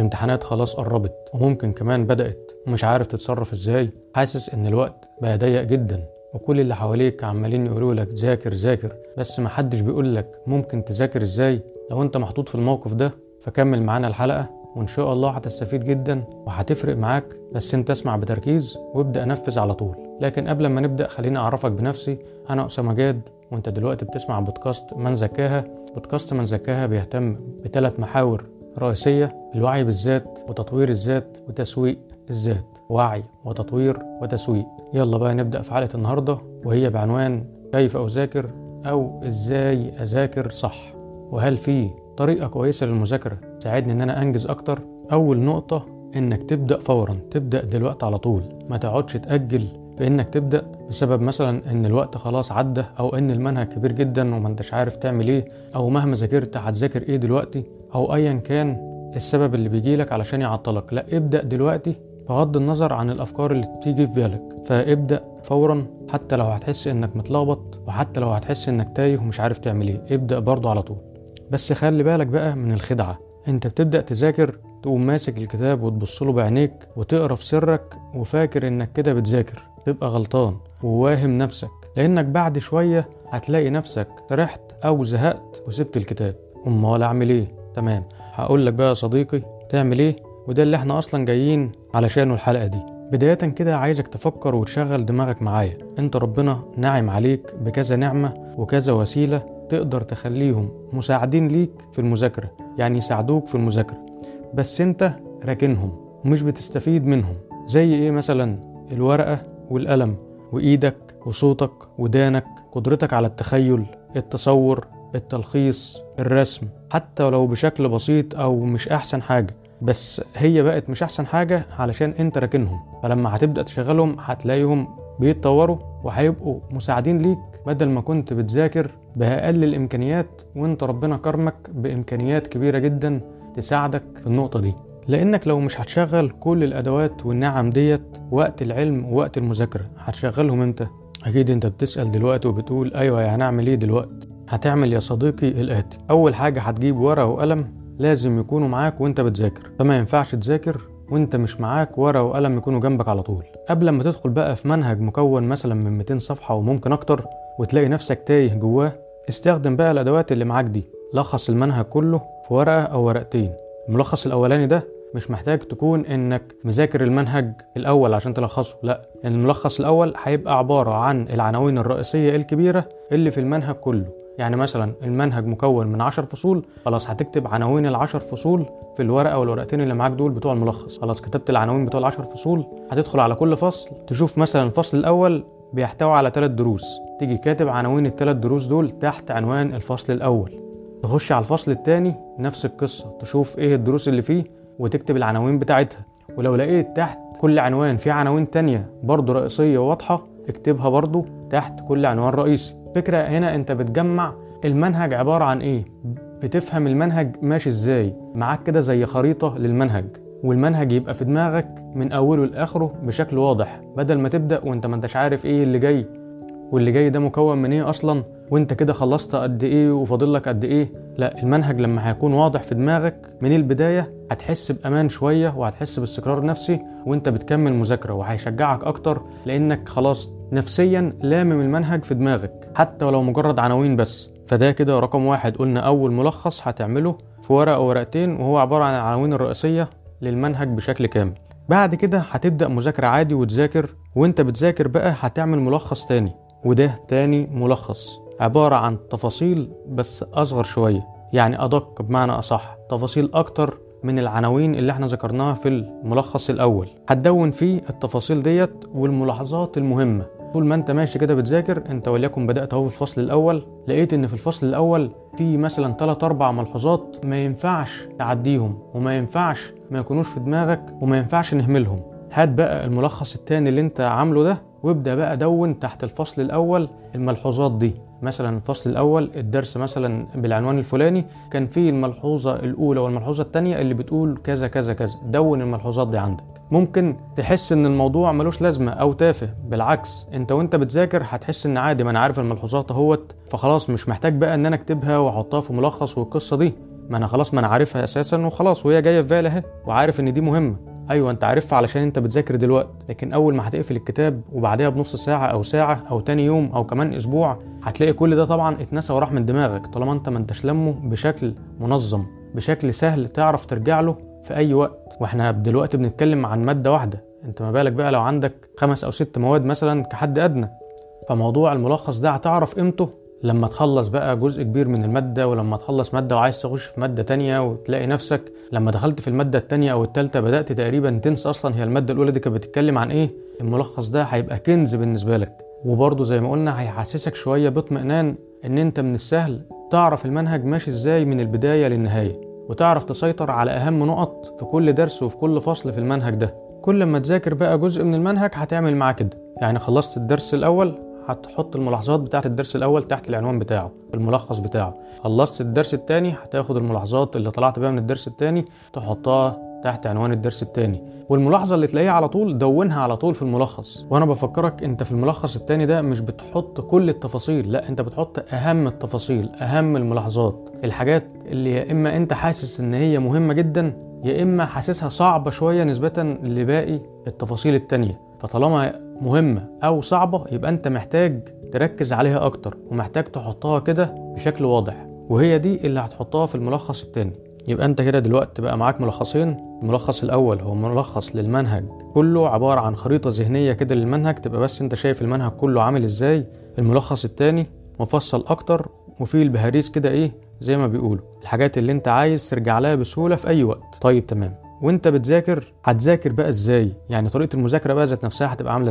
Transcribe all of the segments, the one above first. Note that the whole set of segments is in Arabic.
الامتحانات خلاص قربت وممكن كمان بدأت ومش عارف تتصرف إزاي. حاسس إن الوقت بقى ضيق جدا وكل اللي حواليك عمالين يقولوا لك ذاكر ذاكر بس محدش بيقول لك ممكن تذاكر إزاي. لو أنت محطوط في الموقف ده فكمل معانا الحلقة وإن شاء الله هتستفيد جدا وهتفرق معاك بس أنت اسمع بتركيز وابدأ نفذ على طول. لكن قبل ما نبدأ خليني أعرفك بنفسي. أنا أسامة جاد وأنت دلوقتي بتسمع بودكاست من زكاها. بودكاست من زكاها بيهتم بثلاث محاور. رئيسية الوعي بالذات وتطوير الذات وتسويق الذات. وعي وتطوير وتسويق. يلا بقى نبدأ في حلقة النهاردة وهي بعنوان كيف أذاكر أو إزاي أذاكر صح؟ وهل في طريقة كويسة للمذاكرة تساعدني إن أنا أنجز أكتر؟ أول نقطة إنك تبدأ فورا تبدأ دلوقتي على طول. ما تقعدش تأجل في إنك تبدأ بسبب مثلا إن الوقت خلاص عدى أو إن المنهج كبير جدا وما أنتش عارف تعمل إيه أو مهما ذاكرت هتذاكر إيه دلوقتي أو أيا كان السبب اللي بيجيلك علشان يعطلك. لا ابدأ دلوقتي بغض النظر عن الأفكار اللي بتيجي في بالك. فابدأ فورا حتى لو هتحس إنك متلخبط وحتى لو هتحس إنك تايه ومش عارف تعمل إيه. ابدأ برضه على طول. بس خلي بالك بقى من الخدعة. أنت بتبدأ تذاكر تقوم ماسك الكتاب وتبص له بعينيك وتقرأ في سرك وفاكر إنك كده بتذاكر. تبقى غلطان وواهم نفسك لأنك بعد شوية هتلاقي نفسك سرحت أو زهقت وسبت الكتاب. أمال أعمل إيه؟ تمام. هقول لك بقى يا صديقي تعمل إيه؟ وده اللي إحنا أصلا جايين علشانه الحلقة دي. بداية كده عايزك تفكر وتشغل دماغك معايا. أنت ربنا ناعم عليك بكذا نعمة وكذا وسيلة تقدر تخليهم مساعدين ليك في المذاكرة يعني يساعدوك في المذاكرة. بس أنت راكنهم ومش بتستفيد منهم. زي إيه مثلا؟ الورقة والقلم وإيدك وصوتك ودانك قدرتك على التخيل التصور التلخيص الرسم حتى لو بشكل بسيط أو مش أحسن حاجة. بس هي بقت مش أحسن حاجة علشان أنت راكنهم. فلما هتبدأ تشغلهم هتلاقيهم بيتطوروا وهيبقوا مساعدين ليك بدل ما كنت بتذاكر بأقل الإمكانيات وأنت ربنا كرمك بإمكانيات كبيرة جدا تساعدك في النقطة دي. لأنك لو مش هتشغل كل الأدوات والنعم ديت وقت العلم ووقت المذاكرة هتشغلهم إمتى؟ أكيد أنت بتسأل دلوقتي وبتقول أيوة هنعمل إيه دلوقتي؟ هتعمل يا صديقي الآتي. أول حاجة هتجيب ورقة وقلم لازم يكونوا معاك وأنت بتذاكر. فما ينفعش تذاكر وأنت مش معاك ورقة وقلم يكونوا جنبك على طول. قبل ما تدخل بقى في منهج مكون مثلا من 200 صفحة وممكن أكتر وتلاقي نفسك تايه جواه استخدم بقى الأدوات اللي معاك دي. لخص المنهج كله في ورقة أو ورقتين. الملخص الأولاني ده مش محتاج تكون إنك مذاكر المنهج الأول عشان تلخصه لأ الملخص الأول هيبقى عبارة عن العناوين الرئيسية الكبيرة اللي في المنهج كله. يعني مثلا المنهج مكون من 10 فصول خلاص هتكتب عناوين العشر فصول في الورقة والورقتين اللي معاك دول بتوع الملخص. خلاص كتبت العناوين بتوع العشر فصول هتدخل على كل فصل تشوف مثلا الفصل الأول بيحتوي على ثلاث دروس. تيجي كاتب عناوين الثلاث دروس دول تحت عنوان الفصل الأول. تخش على الفصل الثاني نفس القصة تشوف إيه الدروس اللي فيه وتكتب العناوين بتاعتها. ولو لقيت تحت كل عنوان في عناوين تانية برضو رئيسية واضحة اكتبها برضو تحت كل عنوان رئيسي. فكرة هنا أنت بتجمع المنهج عبارة عن إيه؟ بتفهم المنهج ماشي إزاي. معاك كده زي خريطة للمنهج. والمنهج يبقى في دماغك من أوله لآخره بشكل واضح بدل ما تبدأ وأنت ما أنتش عارف إيه اللي جاي. واللي جاي ده مكون من إيه أصلا؟ وانت كده خلصت قد إيه وفاضل لك قد إيه؟ لا المنهج لما هيكون واضح في دماغك من البداية هتحس بأمان شوية وهتحس باستقرار نفسي وانت بتكمل مذاكرة وهيشجعك أكتر لأنك خلاص نفسيا لامم المنهج في دماغك حتى ولو مجرد عناوين بس. فده كده رقم واحد قلنا أول ملخص هتعمله في ورقة أو ورقتين وهو عبارة عن العناوين الرئيسية للمنهج بشكل كامل. بعد كده هتبدأ مذاكرة عادي وتذاكر وانت بتذاكر بقى هتعمل ملخص تاني وده تاني ملخص. عبارة عن تفاصيل بس أصغر شوية يعني أدق بمعنى أصح تفاصيل أكتر من العناوين اللي إحنا ذكرناها في الملخص الأول. هتدون فيه التفاصيل ديت والملاحظات المهمة. طول ما أنت ماشي كده بتذاكر أنت وليكن بدأت أهو في الفصل الأول لقيت إن في الفصل الأول في مثلا 3 4 ملحوظات ما ينفعش تعديهم وما ينفعش ما يكونوش في دماغك وما ينفعش نهملهم. هات بقى الملخص التاني اللي أنت عامله ده وابدأ بقى دون تحت الفصل الأول الملحوظات دي. مثلا الفصل الأول الدرس مثلا بالعنوان الفلاني كان فيه الملحوظة الأولى والملحوظة التانية اللي بتقول كذا كذا كذا. دون الملحوظات دي عندك. ممكن تحس إن الموضوع ملوش لازمة أو تافه. بالعكس أنت وأنت بتذاكر هتحس إن عادي ما أنا عارف الملحوظات أهوت فخلاص مش محتاج بقى إن أنا أكتبها وأحطها في ملخص والقصة دي. ما أنا خلاص ما أنا عارفها أساسا وخلاص وهي جاية في بالي أهي وعارف إن دي مهمة. أيوه أنت عارفها علشان أنت بتذاكر دلوقتي لكن أول ما هتقفل الكتاب وبعدها بنص ساعة أو ساعة أو تاني يوم أو كمان أسبوع هتلاقي كل ده طبعا اتنسى وراح من دماغك طالما أنت ما أنتش لمه بشكل منظم بشكل سهل تعرف ترجع له في أي وقت. وإحنا دلوقتي بنتكلم عن مادة واحدة أنت ما بالك بقى لو عندك خمس أو ست مواد مثلا كحد أدنى. فموضوع الملخص ده هتعرف قيمته لما تخلص بقى جزء كبير من المادة ولما تخلص مادة وعايز تخش في مادة تانية وتلاقي نفسك لما دخلت في المادة التانية أو التالتة بدأت تقريبا تنسى أصلا هي المادة الأولى دي كانت بتتكلم عن إيه الملخص ده هيبقى كنز بالنسبة لك. وبرضه زي ما قلنا هيحسسك شوية باطمئنان إن أنت من السهل تعرف المنهج ماشي إزاي من البداية للنهاية وتعرف تسيطر على أهم نقط في كل درس وفي كل فصل في المنهج ده. كل ما تذاكر بقى جزء من المنهج هتعمل معاه كده. يعني خلصت الدرس الأول هتحط الملاحظات بتاعت الدرس الأول تحت العنوان بتاعه الملخص بتاعه. خلصت الدرس الثاني هتاخد الملاحظات اللي طلعت بيها من الدرس الثاني تحطها تحت عنوان الدرس الثاني والملاحظة اللي تلاقيها على طول دونها على طول في الملخص. وأنا بفكرك أنت في الملخص الثاني ده مش بتحط كل التفاصيل لا أنت بتحط أهم التفاصيل أهم الملاحظات. الحاجات اللي يا إما أنت حاسس إن هي مهمة جدا يا إما حاسسها صعبة شوية نسبه لباقي التفاصيل التانية. فطالما مهمة أو صعبة يبقى أنت محتاج تركز عليها أكتر ومحتاج تحطها كده بشكل واضح. وهي دي اللي هتحطها في الملخص التاني. يبقى أنت كده دلوقتي بقى معاك ملخصين. الملخص الأول هو ملخص للمنهج. كله عبارة عن خريطة ذهنية كده للمنهج تبقى بس أنت شايف المنهج كله عامل إزاي. الملخص التاني مفصل أكتر وفيه البهاريز كده إيه زي ما بيقولوا. الحاجات اللي أنت عايز ترجع لها بسهولة في أي وقت. طيب تمام. وأنت بتذاكر هتذاكر بقى إزاي؟ يعني طريقة المذاكرة بقى ذات نفسها هتبقى عاملة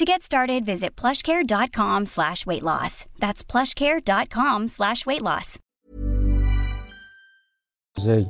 To get started, visit plushcare.com slash weight loss. That's plushcare.com slash weight loss. إزاي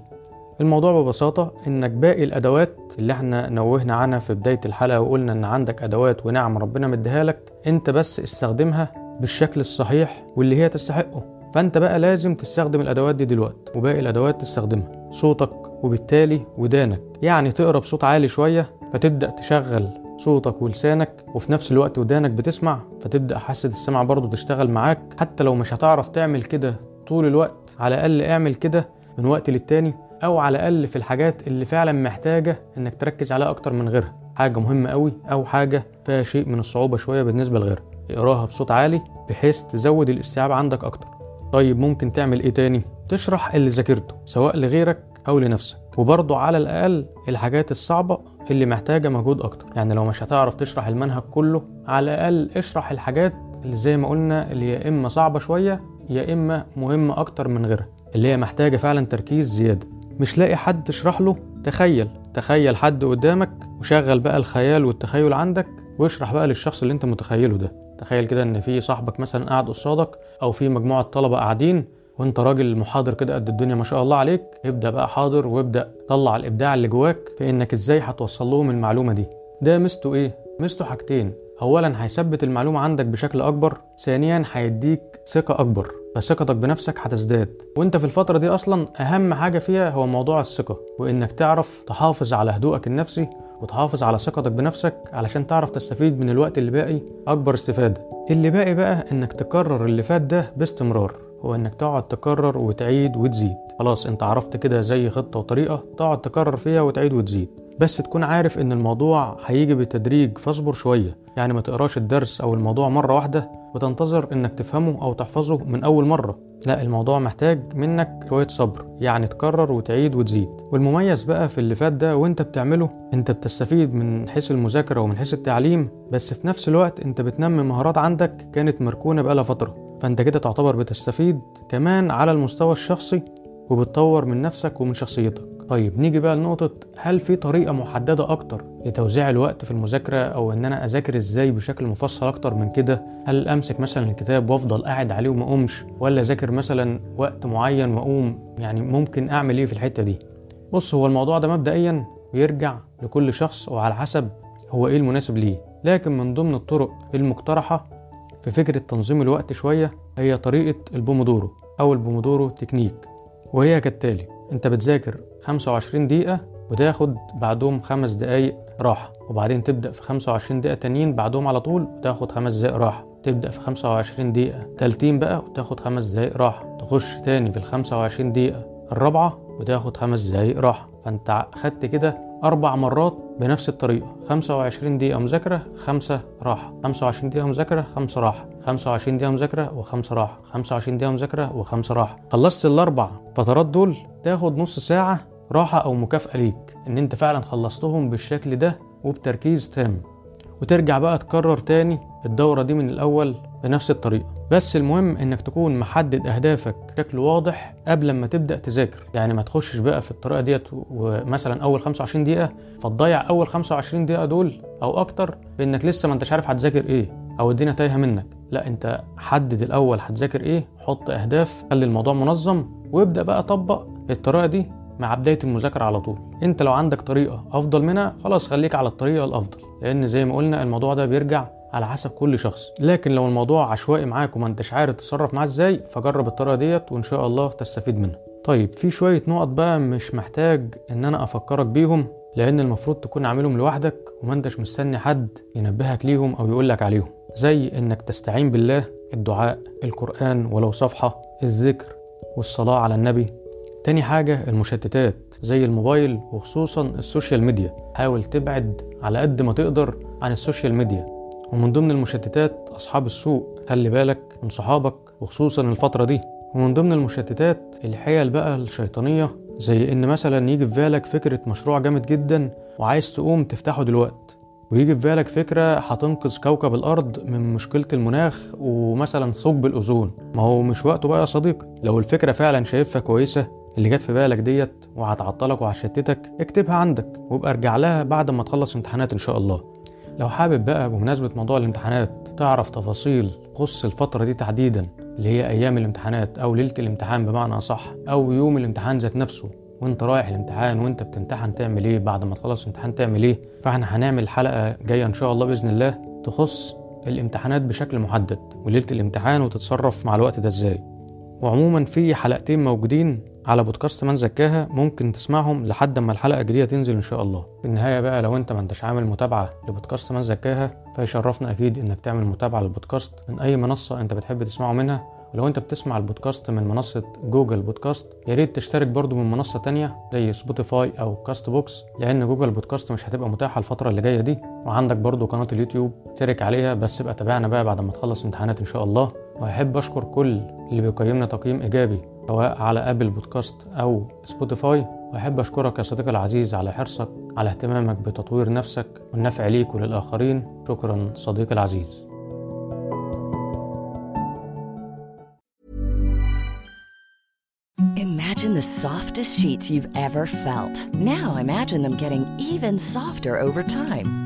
الموضوع ببساطة إنك باقي الأدوات اللي إحنا نوهنا عنها في بداية الحلقة وقلنا إن عندك أدوات ونعم ربنا مديها لك أنت بس استخدمها بالشكل الصحيح واللي هي تستحقه فأنت بقى لازم تستخدم الأدوات دي دلوقتي وباقي الأدوات تستخدمها صوتك وبالتالي ودانك يعني تقرأ بصوت عالي شوية فتبدأ تشغل صوتك ولسانك وفي نفس الوقت ودانك بتسمع فتبدأ حاسة السمع برضه تشتغل معاك. حتى لو مش هتعرف تعمل كده طول الوقت على الأقل اعمل كده من وقت للتاني أو على الأقل في الحاجات اللي فعلا محتاجة إنك تركز عليها أكتر من غيرها. حاجة مهمة قوي أو حاجة فيها شيء من الصعوبة شوية بالنسبة لغيرها. اقراها بصوت عالي بحيث تزود الاستيعاب عندك أكتر. طيب ممكن تعمل إيه تاني؟ تشرح اللي ذاكرته سواء لغيرك أو لنفسك. وبرضه على الأقل الحاجات الصعبة اللي محتاجة مجهود أكتر. يعني لو مش هتعرف تشرح المنهج كله على الأقل اشرح الحاجات اللي زي ما قلنا اللي يا إما صعبة شوية يا إما مهمة أكتر من غيرها. اللي هي محتاجة فعلا تركيز زيادة. مش لاقي حد تشرح له؟ تخيل. تخيل حد قدامك وشغل بقى الخيال والتخيل عندك واشرح بقى للشخص اللي أنت متخيله ده. تخيل كده إن في صاحبك مثلا قاعد قصادك أو في مجموعة طلبة قاعدين وانت راجل محاضر كده قد الدنيا ما شاء الله عليك ابدأ بقى حاضر وابدأ طلع الإبداع اللي جواك في إنك إزاي هتوصل لهم المعلومة دي. ده ميزته إيه؟ ميزته حاجتين. اولا هيثبت المعلومة عندك بشكل أكبر ثانيا هيديك ثقة أكبر. فثقتك بنفسك هتزداد. وأنت في الفترة دي أصلا أهم حاجة فيها هو موضوع الثقة وإنك تعرف تحافظ على هدوءك النفسي وتحافظ على ثقتك بنفسك علشان تعرف تستفيد من الوقت اللي باقي. أكبر استفادة. اللي باقي بقى إنك تكرر اللي فات ده باستمرار. هو إنك تقعد تكرر وتعيد وتزيد. خلاص أنت عرفت كده زي خطة وطريقة تقعد تكرر فيها وتعيد وتزيد. بس تكون عارف إن الموضوع هيجي بالتدريج فاصبر شوية. يعني ما تقراش الدرس أو الموضوع مرة واحدة وتنتظر إنك تفهمه أو تحفظه من أول مرة. لا الموضوع محتاج منك شوية صبر يعني تكرر وتعيد وتزيد. والمميز بقى في اللي فات ده وأنت بتعمله أنت بتستفيد من حيث المذاكرة ومن حيث التعليم بس في نفس الوقت أنت بتنمي مهارات عندك كانت مركونة بقالها فترة. فانت كده تعتبر بتستفيد كمان على المستوى الشخصي وبتطور من نفسك ومن شخصيتك طيب نيجي بقى لنقطة هل في طريقة محددة أكتر لتوزيع الوقت في المذاكرة أو إن أنا أذاكر إزاي بشكل مفصل أكتر من كده؟ هل أمسك مثلا الكتاب وأفضل قاعد عليه وما أقومش؟ ولا أذاكر مثلا وقت معين وأقوم؟ يعني ممكن أعمل إيه في الحتة دي؟ بص هو الموضوع ده مبدئيا بيرجع لكل شخص وعلى حسب هو إيه المناسب ليه، لكن من ضمن الطرق المقترحة في فكرة تنظيم الوقت شوية هي طريقة البومودورو أو ال Pomodoro technique. وهي كالتالي أنت بتذاكر 25 دقيقة وتاخد بعدهم خمس دقايق راحة وبعدين تبدأ في 25 دقيقة تانيين بعدهم على طول وتاخد خمس دقايق راحة. تبدأ في 25 دقيقة تالتين بقى وتاخد خمس دقايق راحة. تخش تاني في ال 25 دقيقة الرابعة وتاخد خمس دقايق راحة. فانت خدت كده أربع مرات بنفس الطريقة. 25 دقيقة مذاكرة خمسة راحة. 25 دقيقة مذاكرة خمسة راحة. 25 دقيقة مذاكرة وخمسة راحة. 25 دقيقة مذاكرة وخمسة راحة. خلصت الأربع فترات دول تاخد نص ساعة راحة أو مكافأة ليك إن أنت فعلا خلصتهم بالشكل ده وبتركيز تام. وترجع بقى تكرر تاني الدورة دي من الأول بنفس الطريقة. بس المهم إنك تكون محدد أهدافك بشكل واضح قبل ما تبدأ تذاكر. يعني ما تخشش بقى في الطريقة ديت ومثلا أول 25 دقيقة فتضيع أول 25 دقيقة دول أو أكتر بإنك لسه ما أنتش عارف هتذاكر إيه أو الدنيا تايهة منك. لا أنت حدد الأول هتذاكر إيه حط أهداف خلي الموضوع منظم وابدأ بقى طبق الطريقة دي مع بداية المذاكرة على طول. أنت لو عندك طريقة أفضل منها خلاص خليك على الطريقة الأفضل. لأن زي ما قلنا الموضوع ده بيرجع على حسب كل شخص. لكن لو الموضوع عشوائي معاك وما انتش عارف تتصرف معاه إزاي فجرب الطريقة ديت وإن شاء الله تستفيد منها. طيب في شوية نقط بقى مش محتاج إن أنا أفكرك بيهم لأن المفروض تكون عاملهم لوحدك وما أنتش مستني حد ينبهك ليهم أو يقولك عليهم. زي إنك تستعين بالله الدعاء القرآن ولو صفحة الذكر والصلاة على النبي. تاني حاجة المشتتات زي الموبايل وخصوصا ال social media. حاول تبعد على قد ما تقدر عن ال social media. ومن ضمن المشتتات أصحاب السوء خلي بالك من صحابك وخصوصا الفترة دي. ومن ضمن المشتتات الحيل بقى الشيطانية زي إن مثلا يجي في بالك فكرة مشروع جامد جدا وعايز تقوم تفتحه دلوقت ويجي في بالك فكرة هتنقذ كوكب الأرض من مشكلة المناخ ومثلا ثقب الأوزون. ما هو مش وقته بقى يا صديقي. لو الفكرة فعلا شايفها كويسة اللي جت في بالك ديت وهتعطلك وهتشتتك اكتبها عندك وابقى ارجع لها بعد ما تخلص امتحانات إن شاء الله. لو حابب بقى بمناسبة موضوع الامتحانات تعرف تفاصيل تخص الفترة دي تحديدا اللي هي أيام الامتحانات أو ليلة الامتحان بمعنى أصح أو يوم الامتحان ذات نفسه. وأنت رايح الامتحان وأنت بتمتحن تعمل إيه بعد ما تخلص الامتحان تعمل إيه. فإحنا هنعمل حلقة جاية إن شاء الله بإذن الله تخص الامتحانات بشكل محدد وليلة الامتحان وتتصرف مع الوقت ده إزاي. وعموما في حلقتين موجودين على بودكاست من زكاها ممكن تسمعهم لحد ما الحلقة الجديدة تنزل إن شاء الله. في النهاية بقى لو أنت ما انتش عامل متابعة لبودكاست من زكاها فيشرفنا أكيد إنك تعمل متابعة للبودكاست من أي منصة أنت بتحب تسمعه منها. ولو أنت بتسمع البودكاست من منصة جوجل بودكاست يا ريت تشترك برضو من منصة تانية زي سبوتيفاي أو كاست بوكس لأن جوجل بودكاست مش هتبقى متاحة الفترة اللي جاية دي. وعندك برضو قناة اليوتيوب شارك عليها بس ابقى تابعنا بقى بعد ما تخلص امتحانات إن شاء الله. وأحب أشكر كل اللي بيقيمنا تقييم إيجابي سواء على أبل بودكاست أو سبوتيفاي وأحب أشكرك يا صديقي العزيز على حرصك على اهتمامك بتطوير نفسك والنفع ليك وللآخرين شكرا صديقي العزيز Imagine the softest sheets you've ever felt. Now imagine them getting even softer over time.